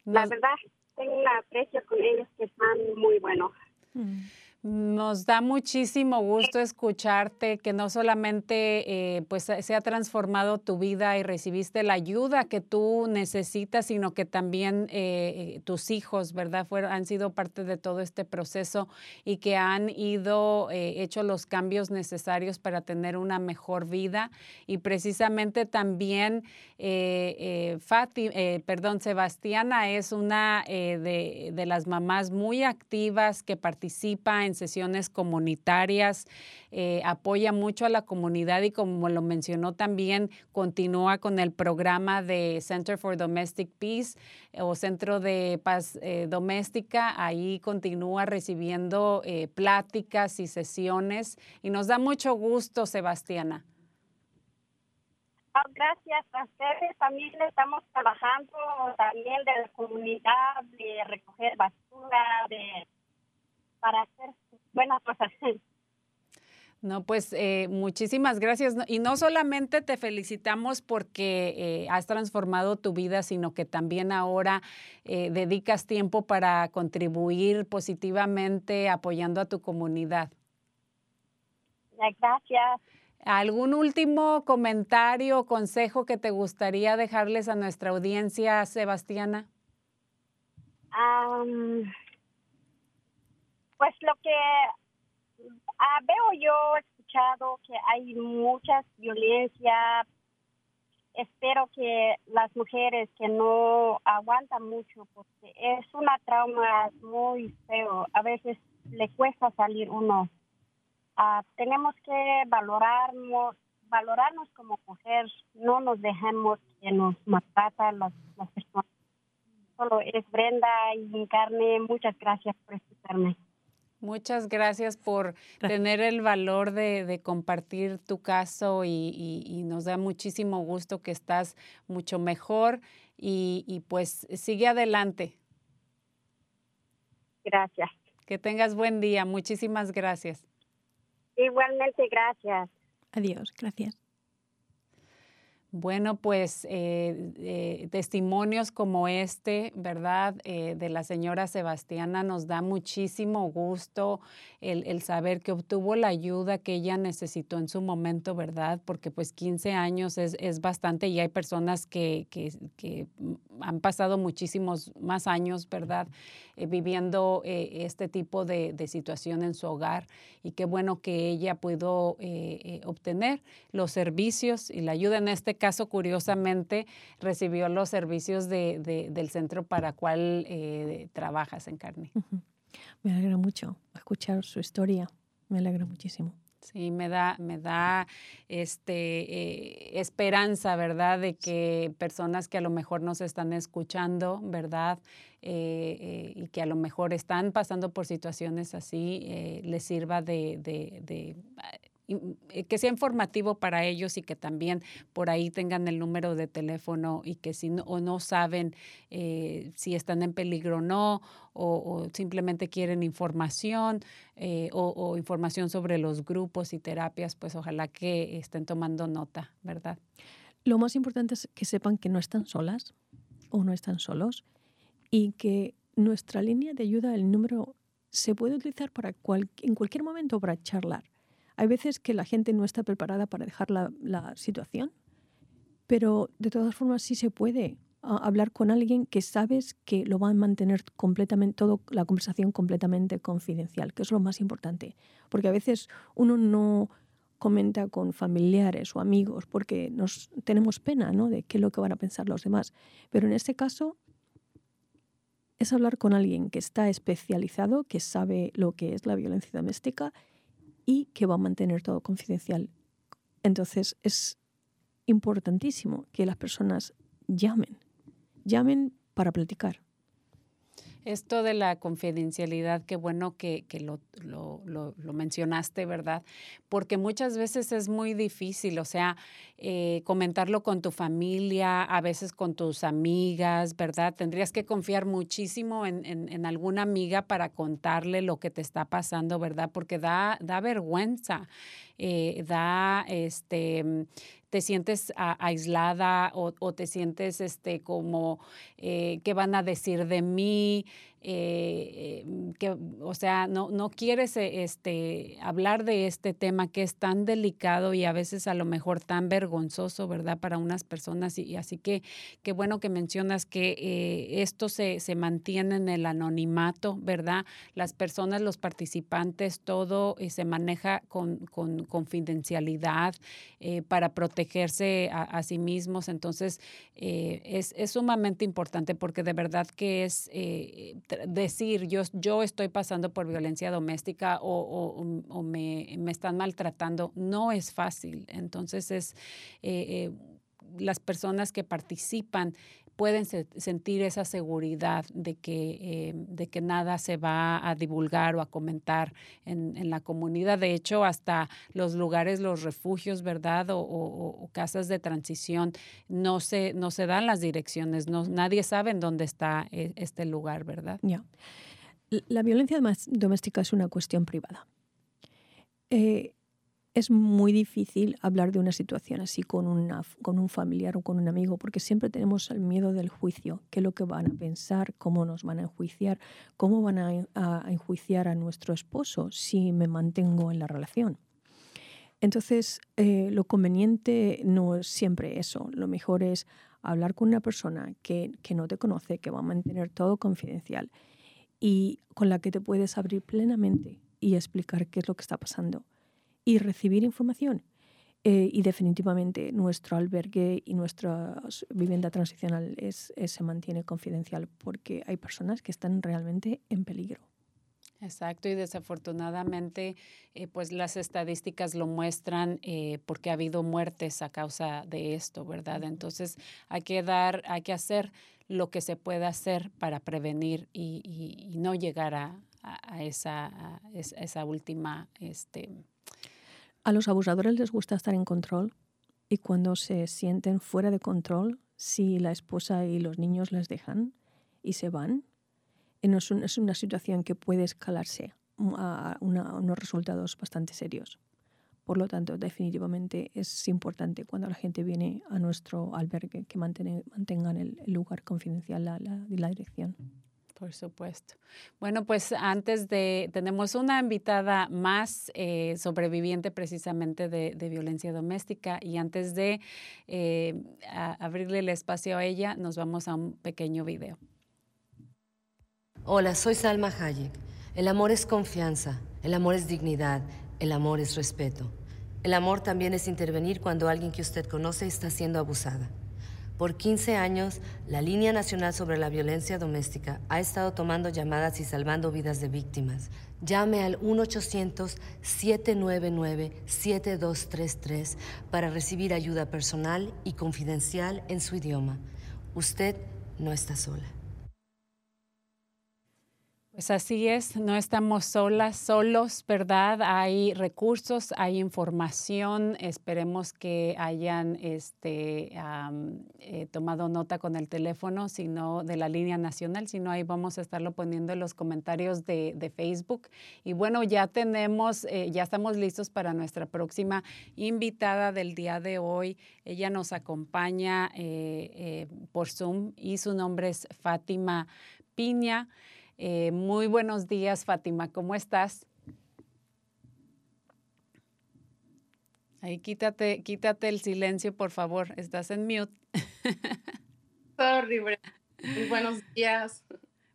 la verdad, tengo un aprecio con ellos que están muy buenos. Mm. Nos da muchísimo gusto escucharte que no solamente eh, pues se ha transformado tu vida y recibiste la ayuda que tú necesitas, sino que también eh, tus hijos, ¿verdad? Fueron, han sido parte de todo este proceso y que han ido, eh, hecho los cambios necesarios para tener una mejor vida. Y precisamente también Fati, perdón, Sebastiana es una de, de las mamás muy activas que participa en sesiones comunitarias, eh, apoya mucho a la comunidad y como lo mencionó también, continúa con el programa de Center for Domestic Peace eh, o Centro de Paz eh, Doméstica. Ahí continúa recibiendo pláticas y sesiones y nos da mucho gusto, Sebastiana. Ah, gracias a ustedes. También estamos trabajando también de la comunidad, de recoger basura, de para hacer buenas cosas. No, pues eh, muchísimas gracias. Y no solamente te felicitamos porque eh, has transformado tu vida, sino que también ahora eh, dedicas tiempo para contribuir positivamente apoyando a tu comunidad. Gracias. ¿Algún último comentario o consejo que te gustaría dejarles a nuestra audiencia, Sebastiana? Pues lo que ah, veo yo, he escuchado que hay muchas violencia. Espero que las mujeres que no aguantan mucho, porque es una trauma muy feo. A veces le cuesta salir uno. Ah, tenemos que valorarnos, valorarnos como mujer. No nos dejemos que nos maltratan las, las personas. Solo es Brenda y Carne. Muchas gracias por escucharme. Muchas gracias por tener el valor de, compartir tu caso y, nos da muchísimo gusto que estás mucho mejor y, pues sigue adelante. Gracias. Que tengas buen día. Muchísimas gracias. Igualmente, gracias. Adiós, gracias. Bueno, pues eh, eh, testimonios como este, ¿verdad? Eh, de la señora Sebastiana nos da muchísimo gusto el, saber que obtuvo la ayuda que ella necesitó en su momento, ¿verdad? Porque pues 15 años es, bastante y hay personas que, han pasado muchísimos más años, ¿verdad? viviendo este tipo de, situación en su hogar y qué bueno que ella pudo obtener los servicios y la ayuda en este caso, curiosamente, recibió los servicios de, del centro para cual eh, trabajas en carne. Me alegra mucho escuchar su historia. Me alegra muchísimo. Sí, me da, me da este, eh, esperanza, ¿verdad? De que personas que a lo mejor nos están escuchando, ¿verdad? Eh, y que a lo mejor están pasando por situaciones así, les sirva de, de eh, que sea informativo para ellos y que también por ahí tengan el número de teléfono y que si no, o no saben eh, si están en peligro o no, o, simplemente quieren información eh, o, información sobre los grupos y terapias, pues ojalá que estén tomando nota, ¿verdad? Lo más importante es que sepan que no están solas o no están solos y que nuestra línea de ayuda, el número, se puede utilizar para en cualquier momento para charlar hay veces que la gente no está preparada para dejar la, situación, pero de todas formas sí se puede ah, hablar con alguien que sabes que lo va a mantener completamente, toda la conversación completamente confidencial, que es lo más importante. Porque a veces uno no comenta con familiares o amigos porque nos tenemos pena ¿no? de qué es lo que van a pensar los demás. Pero en este caso es hablar con alguien que está especializado, que sabe lo que es la violencia doméstica y que va a mantener todo confidencial. Entonces es importantísimo que las personas llamen, llamen para platicar. Esto de la confidencialidad, qué bueno que, lo, lo, mencionaste, ¿verdad? Porque muchas veces es muy difícil, o sea, eh, comentarlo con tu familia, a veces con tus amigas, ¿verdad? Tendrías que confiar muchísimo en, en, alguna amiga para contarle lo que te está pasando, ¿verdad? Porque da, da vergüenza. Eh, da, este, te sientes aislada o, te sientes este, como, eh, ¿qué van a decir de mí? Eh, que, o sea, no, no quieres este, hablar de este tema que es tan delicado y a veces a lo mejor tan vergonzoso, ¿verdad? Para unas personas. Y, así que qué bueno que mencionas que esto se, se, mantiene en el anonimato, ¿verdad? Las personas, los participantes, todo se maneja con, con confidencialidad eh, para protegerse a, sí mismos. Entonces, eh, es, sumamente importante porque de verdad que es eh, decir, yo, yo estoy pasando por violencia doméstica o, me, me, están maltratando, no es fácil. Entonces, es las personas que participan pueden sentir esa seguridad de que, eh, de que nada se va a divulgar o a comentar en, en, la comunidad. De hecho, hasta los lugares, los refugios, ¿verdad? O, casas de transición, no se, no se dan las direcciones, no, nadie sabe en dónde está eh, este lugar, ¿verdad? Ya. La violencia doméstica es una cuestión privada. Eh, es muy difícil hablar de una situación así con, una, con un familiar o con un amigo, porque siempre tenemos el miedo del juicio, qué es lo que van a pensar, cómo nos van a enjuiciar, cómo van a, enjuiciar a nuestro esposo si me mantengo en la relación. Entonces, eh, lo conveniente no es siempre eso, lo mejor es hablar con una persona que, que no te conoce, que va a mantener todo confidencial y con la que te puedes abrir plenamente y explicar qué es lo que está pasando y recibir información. Eh, y definitivamente nuestro albergue y nuestra vivienda transicional es, se mantiene confidencial porque hay personas que están realmente en peligro. Exacto, y desafortunadamente, eh, pues las estadísticas lo muestran eh, porque ha habido muertes a causa de esto, ¿verdad? Entonces hay que dar, hay que hacer lo que se pueda hacer para prevenir y, no llegar a, esa, a esa última este, a los abusadores les gusta estar en control y cuando se sienten fuera de control, si la esposa y los niños les dejan y se van, es una situación que puede escalarse a, unos resultados bastante serios. Por lo tanto, definitivamente es importante cuando la gente viene a nuestro albergue que mantengan el, lugar confidencial, la, la dirección. Por supuesto. Bueno, pues antes de, tenemos una invitada más eh, sobreviviente precisamente de, violencia doméstica y antes de eh, abrirle el espacio a ella, nos vamos a un pequeño video. Hola, soy Salma Hayek. El amor es confianza, el amor es dignidad, el amor es respeto. El amor también es intervenir cuando alguien que usted conoce está siendo abusada. Por 15 años, la Línea Nacional sobre la Violencia Doméstica ha estado tomando llamadas y salvando vidas de víctimas. Llame al 1-800-799-7233 para recibir ayuda personal y confidencial en su idioma. Usted no está sola. Pues así es, no estamos solas, solos, ¿verdad? Hay recursos, hay información. Esperemos que hayan este, eh, tomado nota con el teléfono, sino de la línea nacional, si no ahí vamos a estarlo poniendo en los comentarios de, Facebook. Y bueno, ya tenemos, eh, ya estamos listos para nuestra próxima invitada del día de hoy. Ella nos acompaña eh, por Zoom y su nombre es Fátima Piña. Eh, muy buenos días, Fátima, ¿cómo estás? Ahí quítate, quítate el silencio, por favor. Estás en mute. Sorry, muy buenos días.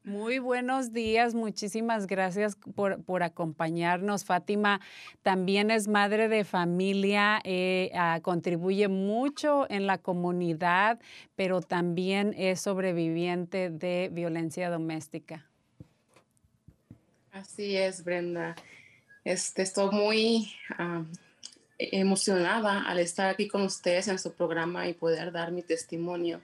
Muy buenos días, muchísimas gracias por, acompañarnos. Fátima también es madre de familia, eh, ah, contribuye mucho en la comunidad, pero también es sobreviviente de violencia doméstica. Así es, Brenda. Este, estoy muy ah, emocionada al estar aquí con ustedes en su programa y poder dar mi testimonio.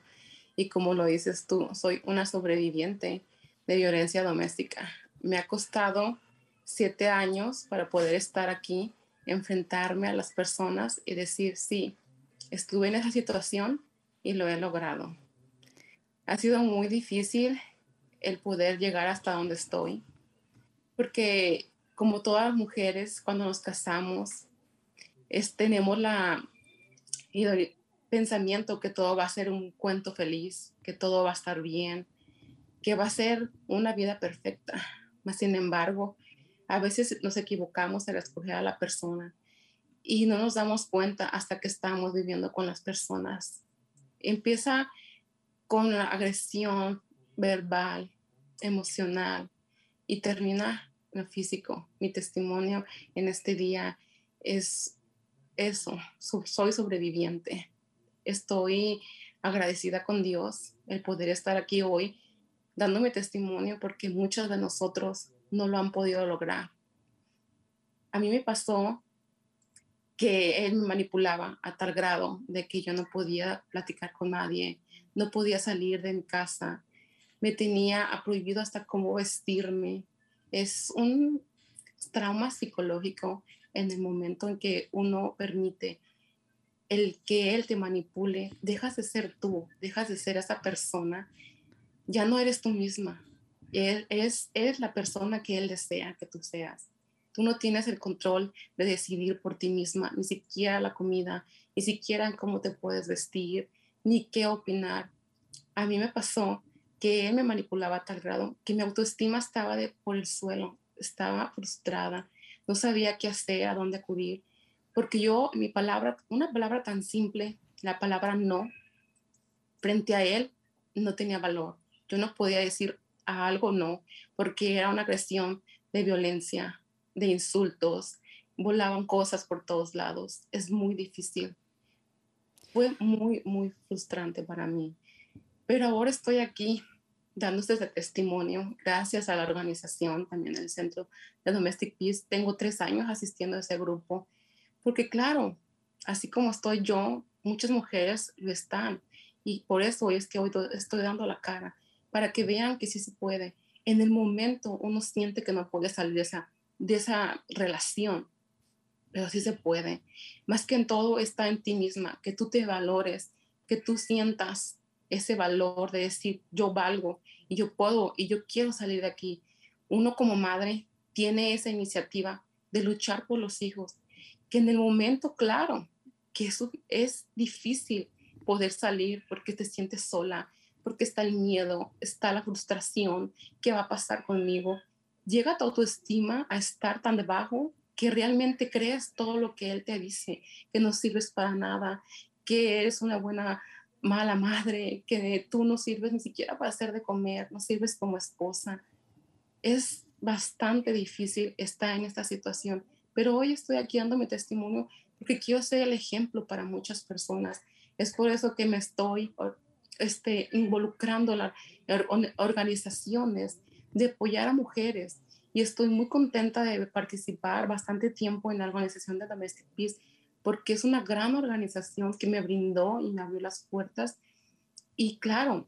Y como lo dices tú, soy una sobreviviente de violencia doméstica. Me ha costado siete años para poder estar aquí, enfrentarme a las personas y decir, sí, estuve en esa situación y lo he logrado. Ha sido muy difícil el poder llegar hasta donde estoy, porque como todas las mujeres, cuando nos casamos, es, tenemos la el pensamiento que todo va a ser un cuento feliz, que todo va a estar bien, que va a ser una vida perfecta. Mas, sin embargo, a veces nos equivocamos al escoger a la persona y no nos damos cuenta hasta que estamos viviendo con las personas. Empieza con la agresión verbal, emocional y termina lo físico. Mi testimonio en este día es eso, soy sobreviviente. Estoy agradecida con Dios el poder estar aquí hoy dándome testimonio porque muchos de nosotros no lo han podido lograr. A mí me pasó que él me manipulaba a tal grado de que yo no podía platicar con nadie, no podía salir de mi casa, me tenía prohibido hasta cómo vestirme. Es un trauma psicológico en el momento en que uno permite el que él te manipule, dejas de ser tú, dejas de ser esa persona, ya no eres tú misma, él es, es la persona que él desea que tú seas. Tú no tienes el control de decidir por ti misma, ni siquiera la comida, ni siquiera cómo te puedes vestir, ni qué opinar. A mí me pasó que él me manipulaba a tal grado que mi autoestima estaba de, por el suelo, estaba frustrada, no sabía qué hacer, a dónde acudir, porque yo, mi palabra, una palabra tan simple, la palabra no, frente a él, no tenía valor. Yo no podía decir a algo no, porque era una agresión de violencia, de insultos, volaban cosas por todos lados. Es muy difícil. Fue muy, muy frustrante para mí. Pero ahora estoy aquí dándose ese testimonio, gracias a la organización, también el Centro de Domestic Peace. Tengo tres años asistiendo a ese grupo, porque claro, así como estoy yo, muchas mujeres lo están. Y por eso es que hoy estoy dando la cara, para que vean que sí se puede. En el momento uno siente que no puede salir de esa, de esa relación, pero sí se puede. Más que en todo está en ti misma, que tú te valores, que tú sientas ese valor de decir, yo valgo y yo puedo y yo quiero salir de aquí. Uno como madre tiene esa iniciativa de luchar por los hijos, que en el momento, claro, que eso es difícil poder salir porque te sientes sola, porque está el miedo, está la frustración, ¿qué va a pasar conmigo? Llega tu autoestima a estar tan debajo que realmente crees todo lo que él te dice, que no sirves para nada, que eres una buena mala madre, que tú no sirves ni siquiera para hacer de comer, no sirves como esposa. Es bastante difícil estar en esta situación, pero hoy estoy aquí dando mi testimonio porque quiero ser el ejemplo para muchas personas. Es por eso que me estoy este, involucrando en organizaciones de apoyar a mujeres y estoy muy contenta de participar bastante tiempo en la organización de Domestic Peace porque es una gran organización que me brindó y me abrió las puertas. Y claro,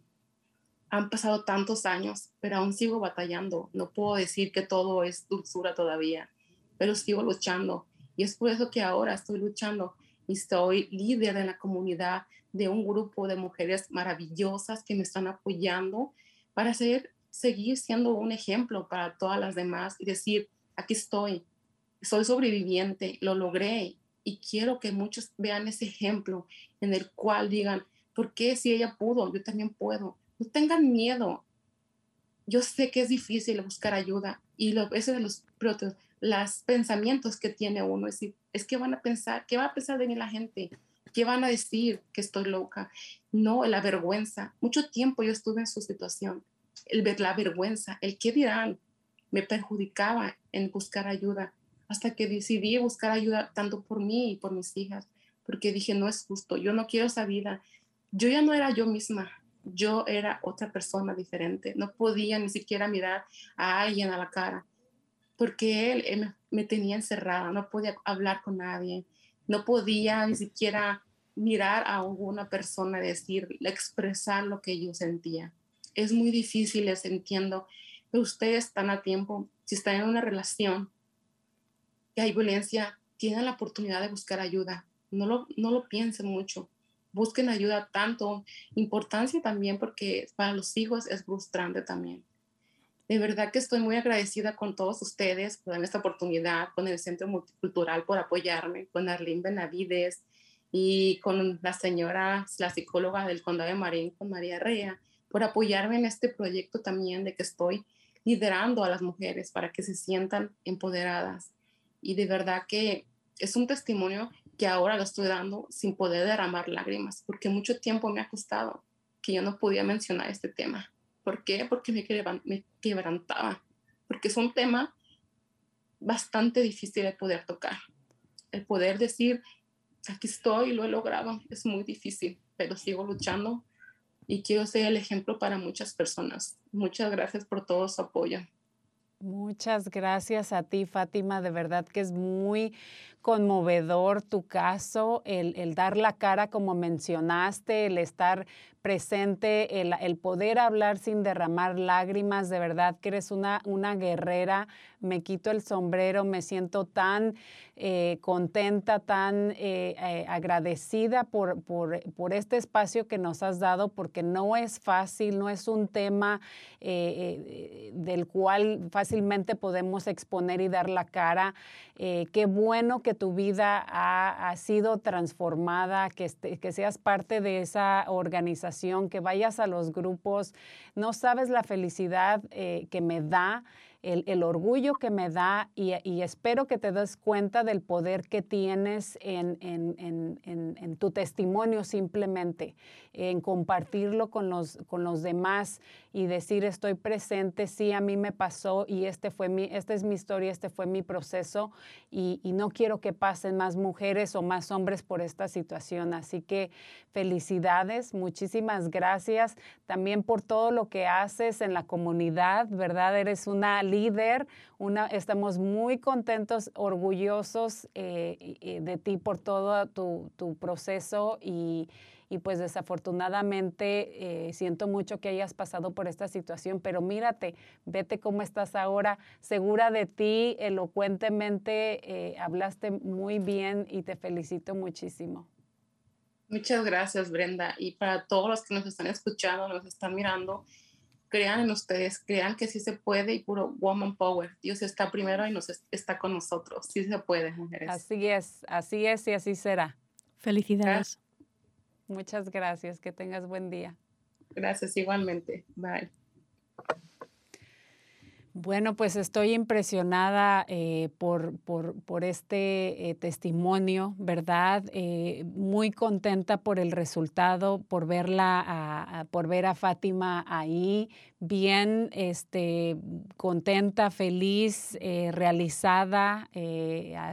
han pasado tantos años, pero aún sigo batallando. No puedo decir que todo es dulzura todavía, pero sigo luchando. Y es por eso que ahora estoy luchando y soy líder de la comunidad de un grupo de mujeres maravillosas que me están apoyando para ser, seguir siendo un ejemplo para todas las demás y decir, aquí estoy, soy sobreviviente, lo logré y quiero que muchos vean ese ejemplo en el cual digan, ¿por qué si ella pudo, yo también puedo? No tengan miedo. Yo sé que es difícil buscar ayuda y lo, ese de los, los pensamientos que tiene uno, es, es que van a pensar, ¿qué va a pensar de mí la gente? ¿Qué van a decir que estoy loca? No, la vergüenza. Mucho tiempo yo estuve en su situación. El ver la vergüenza, el qué dirán, me perjudicaba en buscar ayuda hasta que decidí buscar ayuda tanto por mí y por mis hijas, porque dije, no es justo, yo no quiero esa vida. Yo ya no era yo misma, yo era otra persona diferente, no podía ni siquiera mirar a alguien a la cara. porque él, me tenía encerrada, no podía hablar con nadie, no podía ni siquiera mirar a alguna persona, decir, expresar lo que yo sentía. Es muy difícil, les entiendo, pero ustedes están a tiempo, si están en una relación que hay violencia, tienen la oportunidad de buscar ayuda. No lo, no lo piensen mucho. Busquen ayuda tanto, importancia también porque para los hijos es frustrante también. De verdad que estoy muy agradecida con todos ustedes por darme esta oportunidad, con el Centro Multicultural por apoyarme, con Arlene Benavides y con la señora, la psicóloga del Condado de Marín, con María Rea, por apoyarme en este proyecto también de que estoy liderando a las mujeres para que se sientan empoderadas. Y de verdad que es un testimonio que ahora lo estoy dando sin poder derramar lágrimas, porque mucho tiempo me ha costado que yo no podía mencionar este tema. ¿Por qué? Porque me, me quebrantaba, porque es un tema bastante difícil de poder tocar. El poder decir, aquí estoy, lo he logrado, es muy difícil, pero sigo luchando y quiero ser el ejemplo para muchas personas. Muchas gracias por todo su apoyo. Muchas gracias a ti, Fátima. De verdad que es muy conmovedor tu caso, el, el, dar la cara como mencionaste, el estar presente, el, poder hablar sin derramar lágrimas, de verdad que eres una, una guerrera, me quito el sombrero, me siento tan eh, contenta, tan eh, eh, agradecida por, por, por, este espacio que nos has dado, porque no es fácil, no es un tema del cual fácilmente podemos exponer y dar la cara. qué bueno que tu vida ha, sido transformada, que, este, que seas parte de esa organización que vayas a los grupos. No sabes la felicidad eh, que me da el, orgullo que me da y, espero que te des cuenta del poder que tienes en, tu testimonio simplemente, en compartirlo con los, con los demás y decir estoy presente, sí, a mí me pasó y este fue mi, esta es mi historia, este fue mi proceso y, y no quiero que pasen más mujeres o más hombres por esta situación. Así que felicidades, muchísimas gracias también por todo lo que haces en la comunidad, ¿verdad? Eres una líder. Una, estamos muy contentos, orgullosos eh, de ti por todo tu, proceso y, pues desafortunadamente eh, siento mucho que hayas pasado por esta situación, pero mírate, vete cómo estás ahora, segura de ti, elocuentemente, eh, hablaste muy bien y te felicito muchísimo. Muchas gracias, Brenda. Y para todos los que nos están escuchando, nos están mirando, crean en ustedes, crean que sí se puede y puro woman power. Dios está primero y nos está con nosotros. Sí se puede, mujeres. Así es, así es y así será. Felicidades. Muchas gracias, que tengas buen día. Gracias igualmente. Bye. Bueno, pues estoy impresionada eh, por, por, este eh, testimonio, ¿verdad? Eh, muy contenta por el resultado, por verla, por ver a Fátima ahí, bien, este, contenta, feliz, realizada.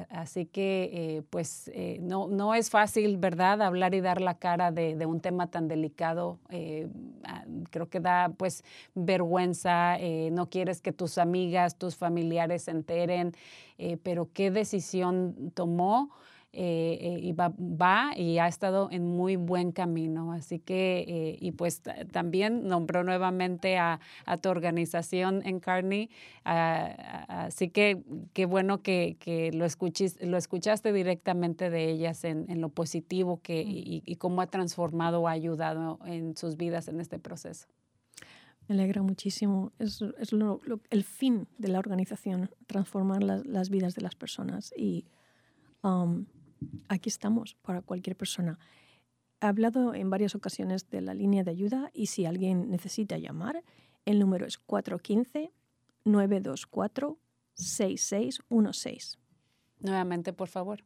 así que, pues, no, no es fácil, ¿verdad? Hablar y dar la cara de, de un tema tan delicado. creo que da, pues, vergüenza. no quieres que tus amigas, tus familiares se enteren, eh, pero qué decisión tomó. Eh, eh, y va, y ha estado en muy buen camino. Así que, y pues también nombró nuevamente a, tu organización en Carney. así que qué bueno que, lo, lo escuchaste directamente de ellas en, lo positivo que, y, y, cómo ha transformado o ha ayudado en sus vidas en este proceso. Me alegra muchísimo. Es, es lo, el fin de la organización, transformar las vidas de las personas. Y um, aquí estamos para cualquier persona. He hablado en varias ocasiones de la línea de ayuda y si alguien necesita llamar, el número es 415-924-6616. Nuevamente, por favor.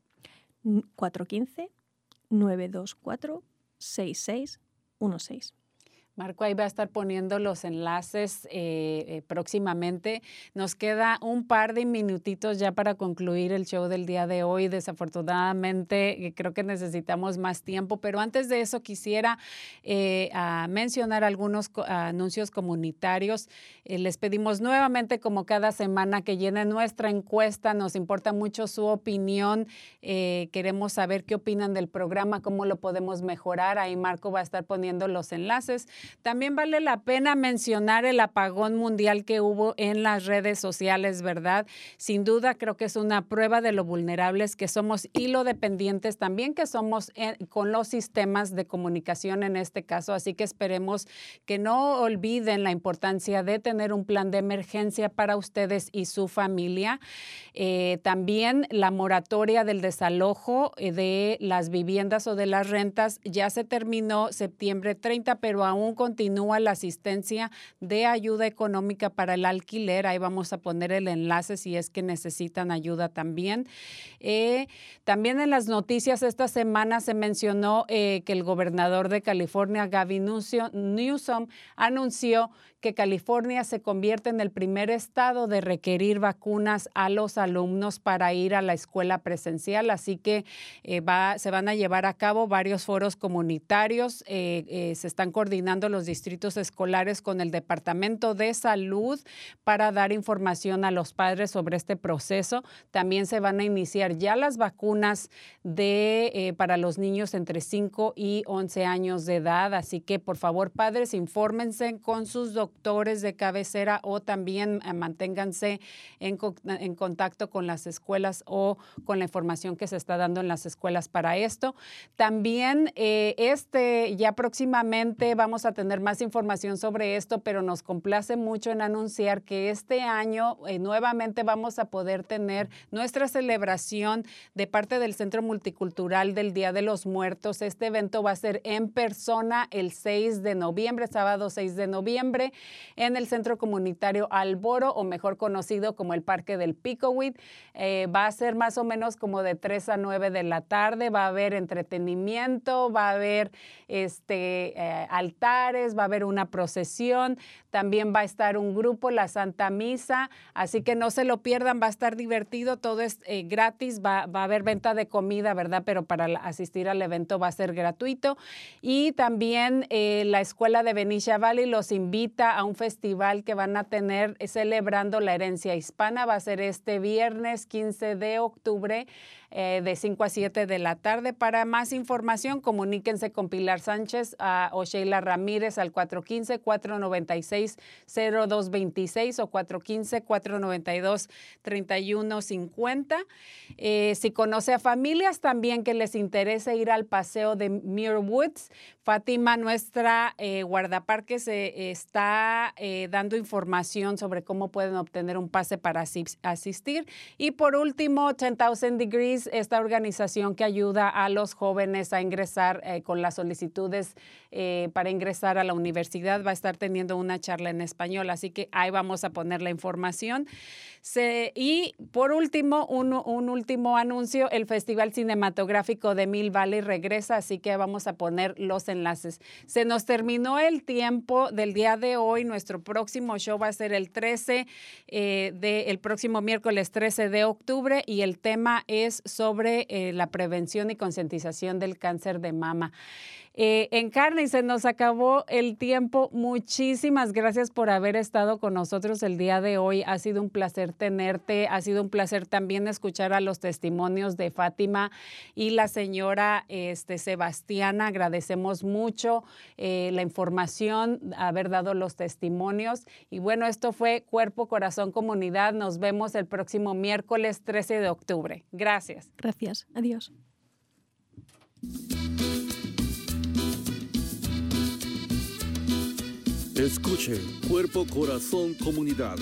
415-924-6616. Marco ahí va a estar poniendo los enlaces eh, eh, próximamente. Nos queda un par de minutitos ya para concluir el show del día de hoy. Desafortunadamente, eh, creo que necesitamos más tiempo, pero antes de eso quisiera mencionar algunos anuncios comunitarios. les pedimos nuevamente, como cada semana, que llenen nuestra encuesta. Nos importa mucho su opinión. queremos saber qué opinan del programa, cómo lo podemos mejorar. Ahí Marco va a estar poniendo los enlaces. También vale la pena mencionar el apagón mundial que hubo en las redes sociales, ¿verdad? Sin duda creo que es una prueba de lo vulnerables que somos y lo dependientes también que somos con los sistemas de comunicación en este caso. Así que esperemos que no olviden la importancia de tener un plan de emergencia para ustedes y su familia. Eh, también la moratoria del desalojo eh, de las viviendas o de las rentas ya se terminó septiembre 30, pero aún continúa la asistencia de ayuda económica para el alquiler. Ahí vamos a poner el enlace si es que necesitan ayuda también. Eh, también en las noticias esta semana se mencionó que el gobernador de California, Gavin Newsom, anunció que California se convierte en el primer estado de requerir vacunas a los alumnos para ir a la escuela presencial. Así que eh, se van a llevar a cabo varios foros comunitarios. Eh, eh, se están coordinando los distritos escolares con el Departamento de Salud para dar información a los padres sobre este proceso. También se van a iniciar ya las vacunas de, para los niños entre 5 y 11 años de edad. Así que, por favor, padres, infórmense con sus de cabecera o también eh, manténganse en, en, contacto con las escuelas o con la información que se está dando en las escuelas para esto. También eh, este, ya próximamente vamos a tener más información sobre esto, pero nos complace mucho en anunciar que este año eh, nuevamente vamos a poder tener nuestra celebración de parte del Centro Multicultural del Día de los Muertos. Este evento va a ser en persona el 6 de noviembre, sábado 6 de noviembre en el centro comunitario Alboro, o mejor conocido como el Parque del Picoweed. Eh, va a ser más o menos como de 3 a 9 de la tarde, va a haber entretenimiento, va a haber este, eh, altares, va a haber una procesión, también va a estar un grupo, la Santa Misa, así que no se lo pierdan, va a estar divertido, todo es eh, gratis, va, va, a haber venta de comida, ¿verdad? Pero para asistir al evento va a ser gratuito. Y también la Escuela de Benicia Valley los invita a un festival que van a tener celebrando la herencia hispana. Va a ser este viernes 15 de octubre eh, de 5 a 7 de la tarde. Para más información, comuníquense con Pilar Sánchez o Sheila Ramírez al 415-496-0226 o 415-492-3150. Eh, si conoce a familias también que les interese ir al paseo de Muir Woods, Fátima, nuestra eh, guardaparques, está dando información sobre cómo pueden obtener un pase para asistir. Y por último, 10,000 Degrees esta organización que ayuda a los jóvenes a ingresar eh, con las solicitudes eh, para ingresar a la universidad, va a estar teniendo una charla en español, así que ahí vamos a poner la información. y por último, un, último anuncio, el Festival Cinematográfico de Mill Valley regresa, así que vamos a poner los enlaces. Se nos terminó el tiempo del día de hoy, nuestro próximo show va a ser el 13 eh, de, el próximo miércoles 13 de octubre y el tema es sobre eh, la prevención y concientización del cáncer de mama. Eh, en carne y se nos acabó el tiempo. Muchísimas gracias por haber estado con nosotros el día de hoy. Ha sido un placer tenerte. Ha sido un placer también escuchar a los testimonios de Fátima y la señora este, Sebastiana. Agradecemos mucho eh, la información, haber dado los testimonios. Y bueno, esto fue Cuerpo, Corazón, Comunidad. Nos vemos el próximo miércoles 13 de octubre. Gracias. Gracias. Adiós. Escuche Cuerpo, Corazón, Comunidad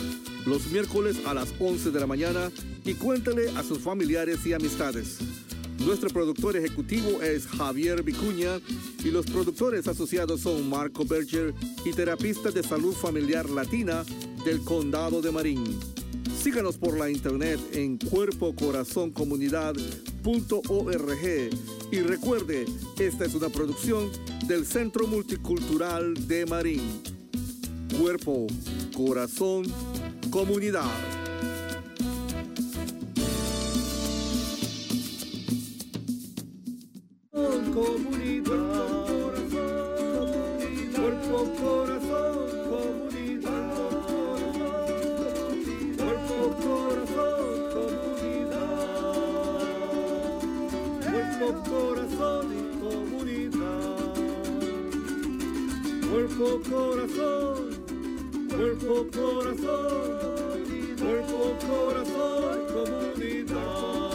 los miércoles a las 11 de la mañana y cuéntale a sus familiares y amistades. Nuestro productor ejecutivo es Javier Vicuña y los productores asociados son Marco Berger y terapista de salud familiar latina del condado de Marín. Síganos por la internet en cuerpocorazoncomunidad.com Y recuerde, esta es una producción del Centro Multicultural de Marín. Cuerpo, corazón, comunidad. cuerpo, corazón, cuerpo, corazón, comunidad.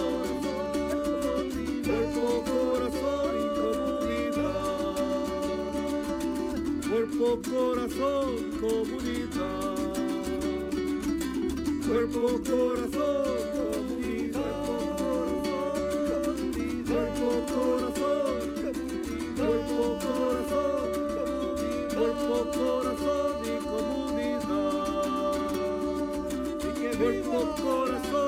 Cuerpo, corazón comunidad. Cuerpo, corazón, comunidad. Cuerpo, corazón. por corazón.